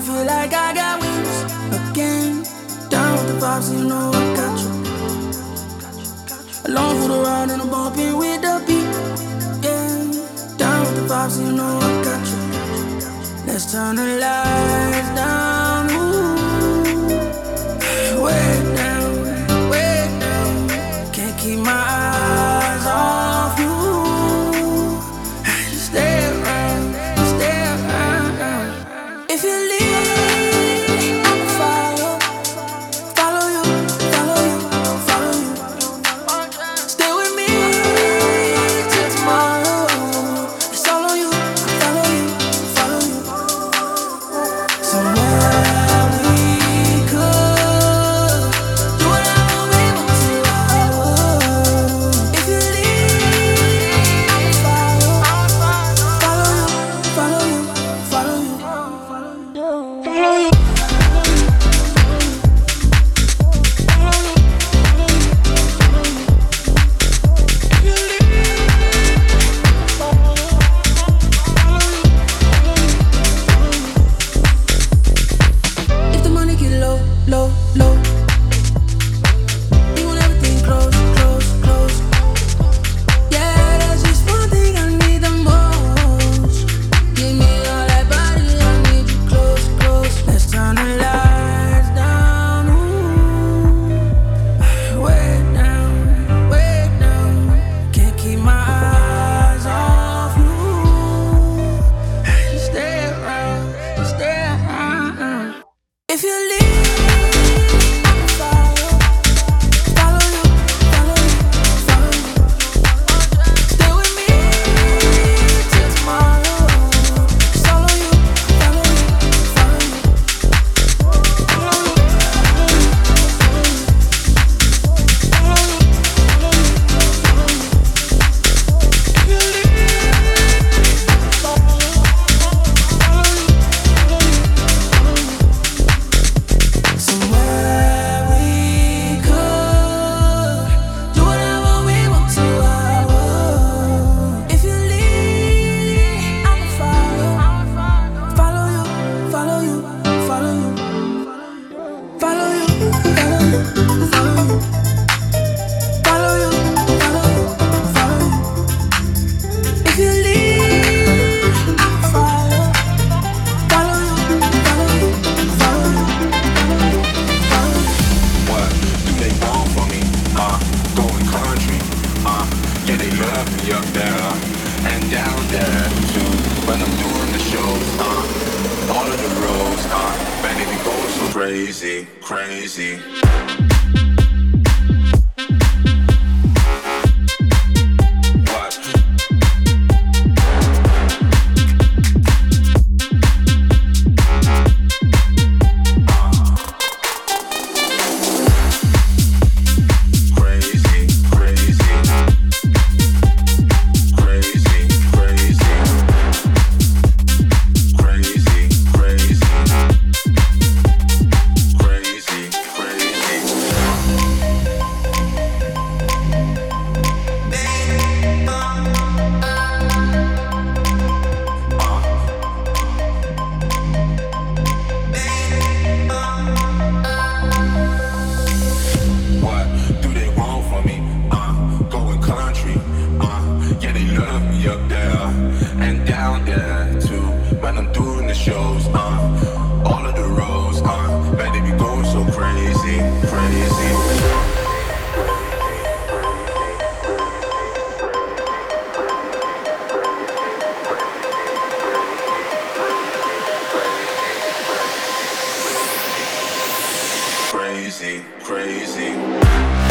Feel like I got wings again. Down with the vibes, you know I got you. Along for the ride and I'm bumping with the beat. Yeah. Down with the vibes, you know I got you. Let's turn the lights down. Ooh. Way down, way down. Can't keep my eyes. crazy, crazy. crazy, crazy.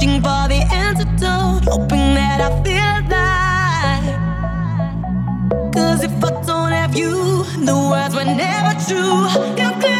searching for the antidote, hoping that I feel alive. Cause if I don't have you, the words were never true. You're clear.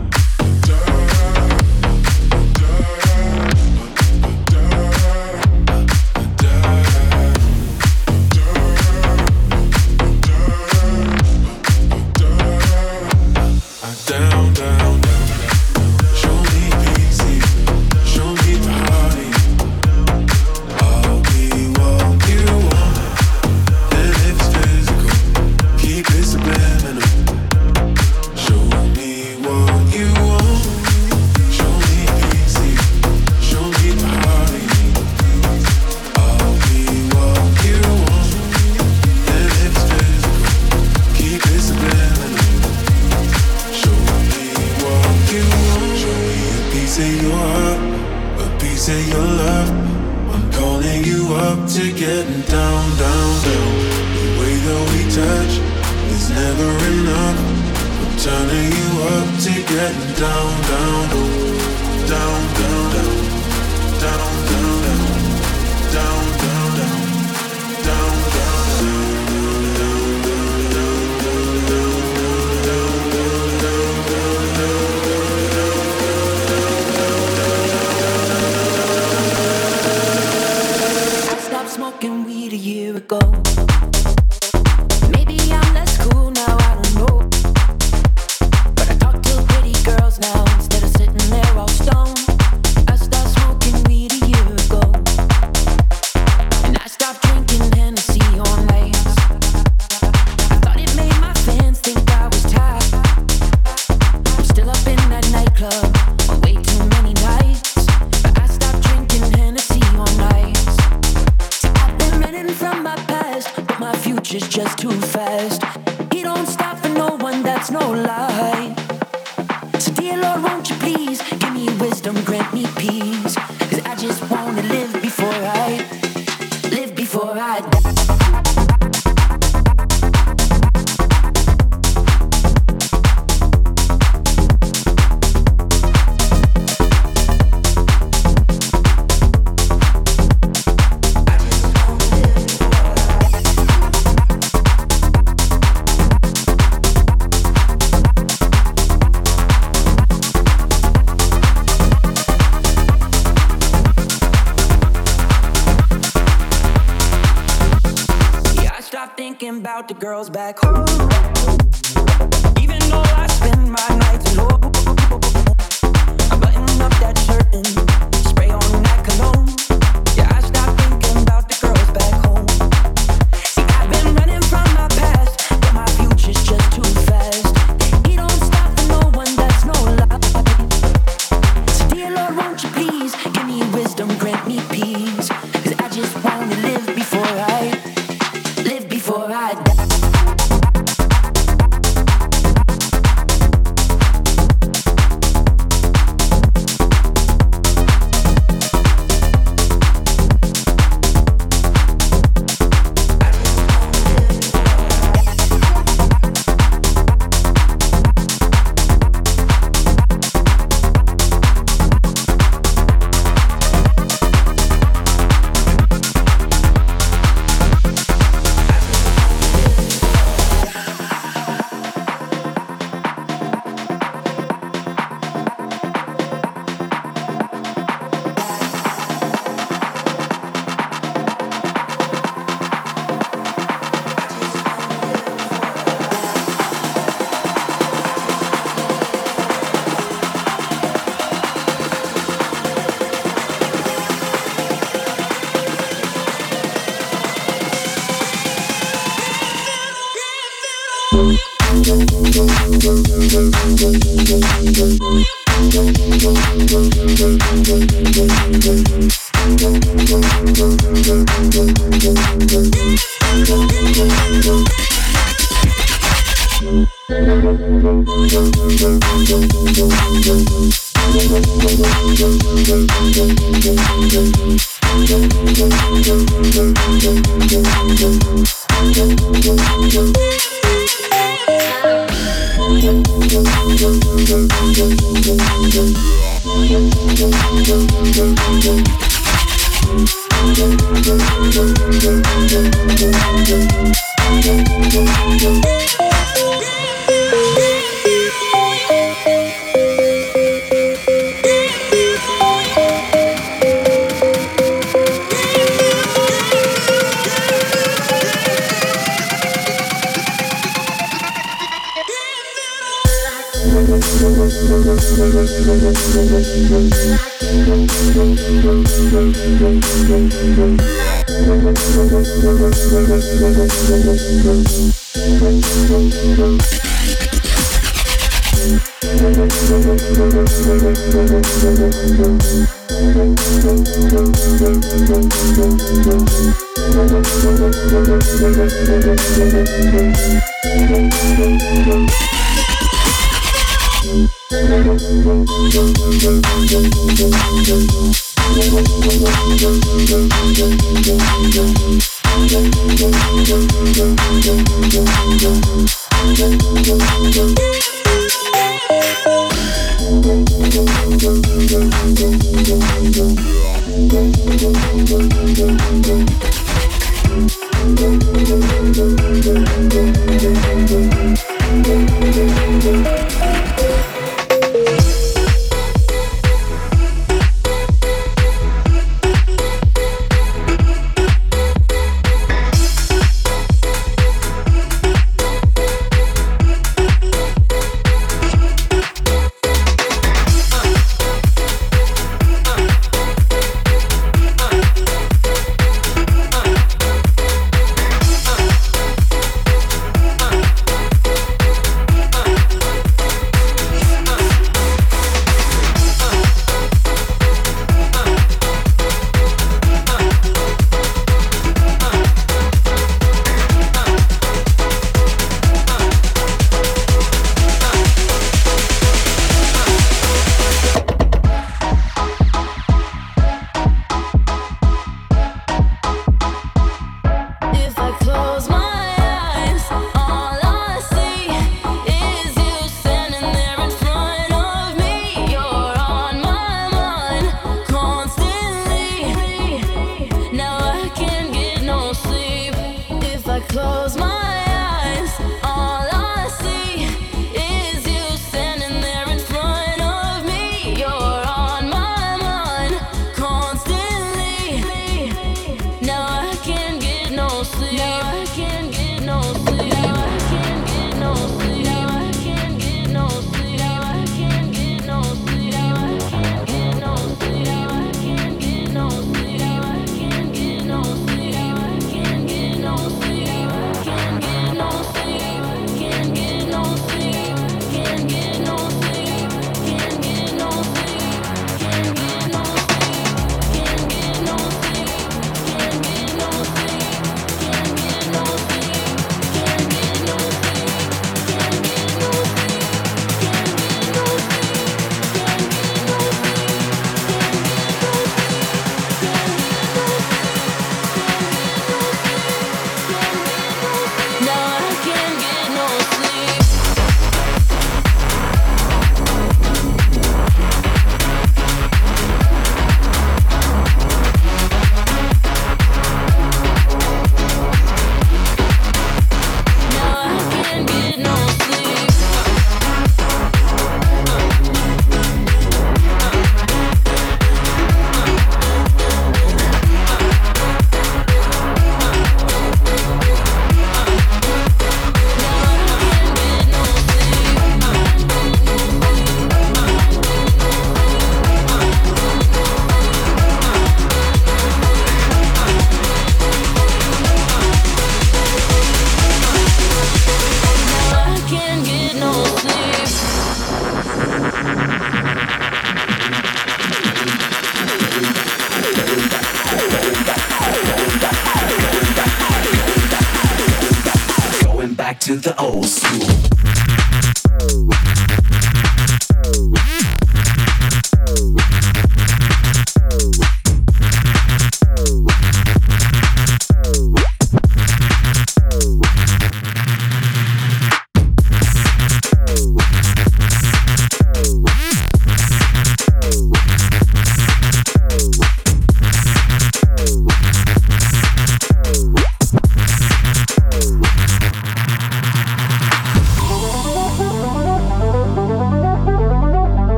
smoking weed a year ago. girls back Yeah. Thank you.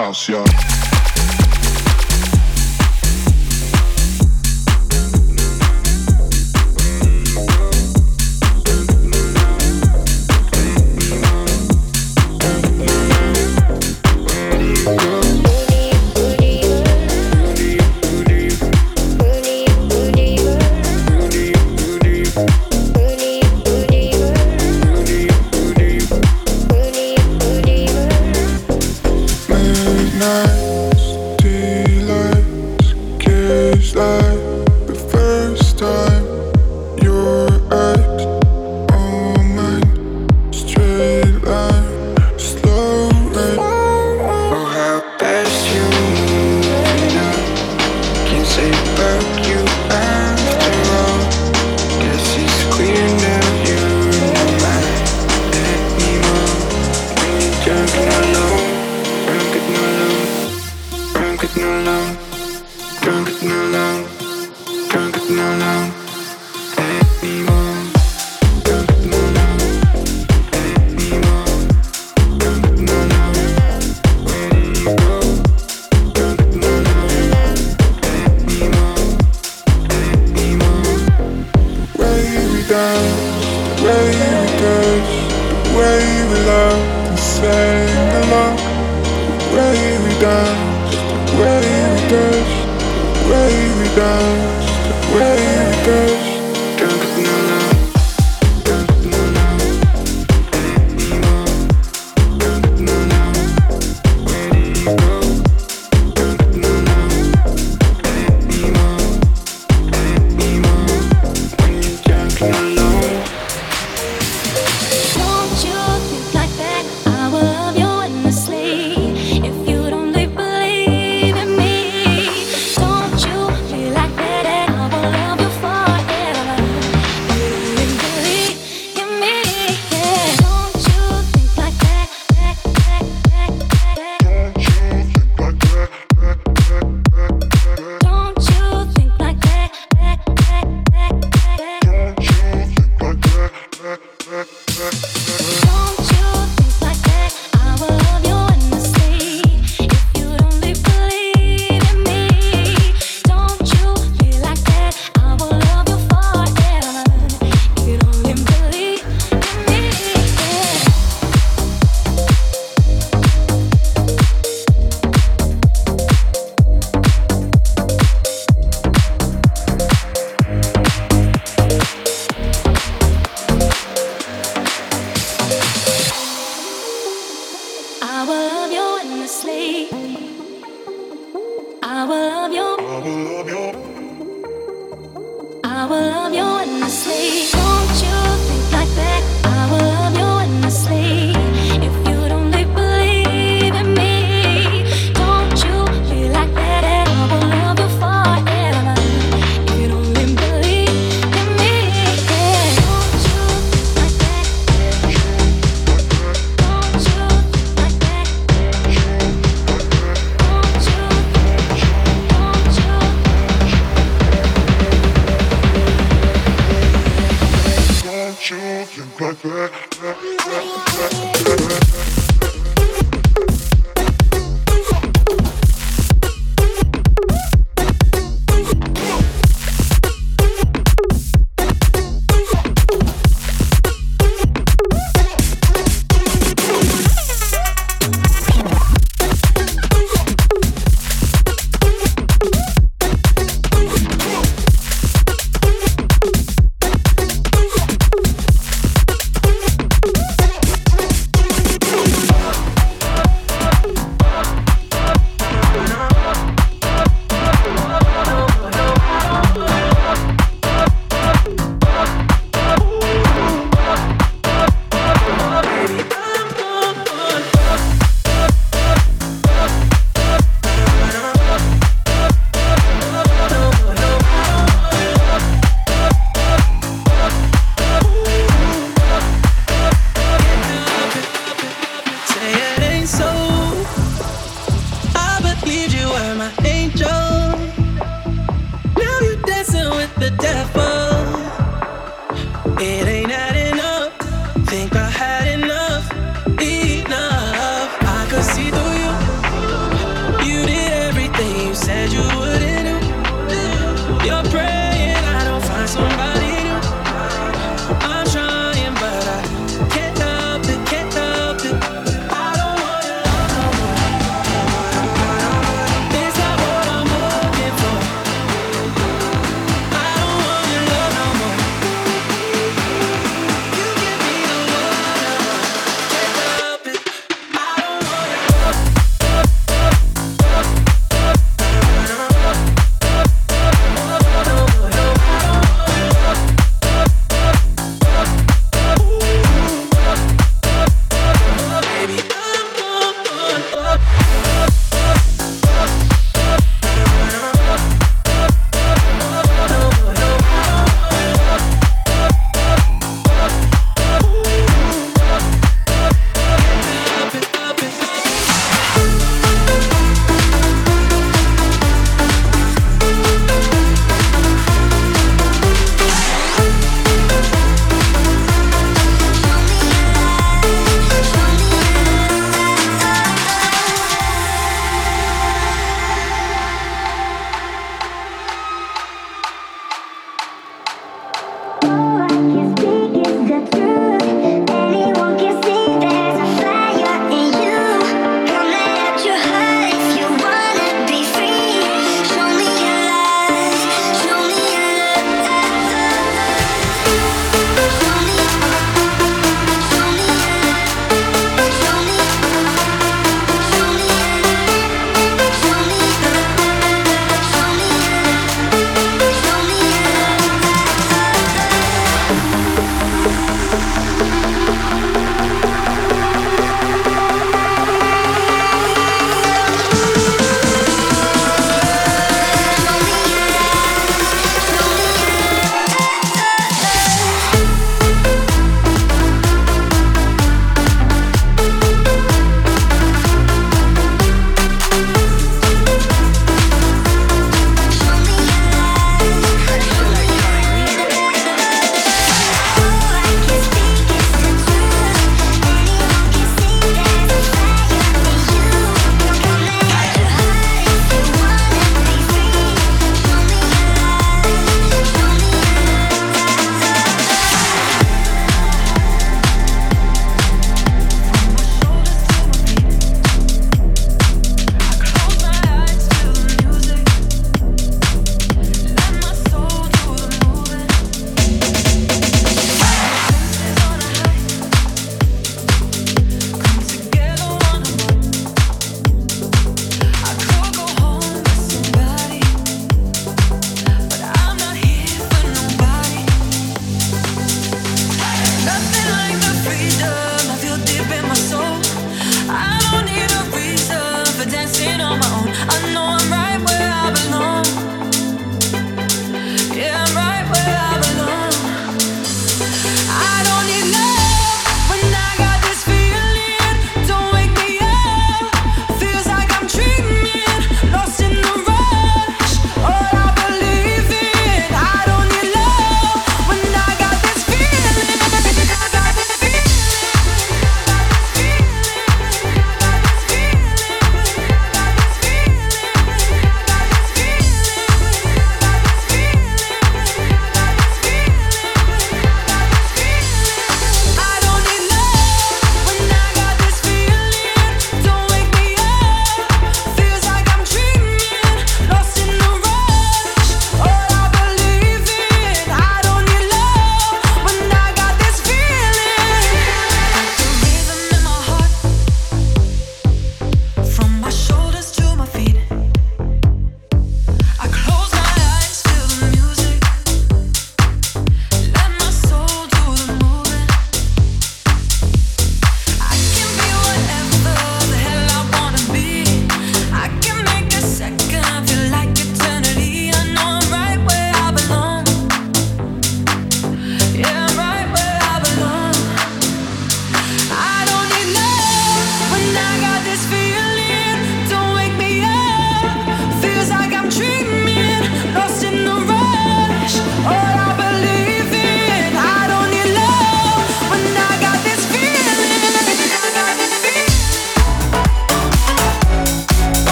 House, y'all.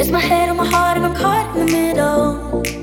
It's my head and my heart? And I'm caught in the middle.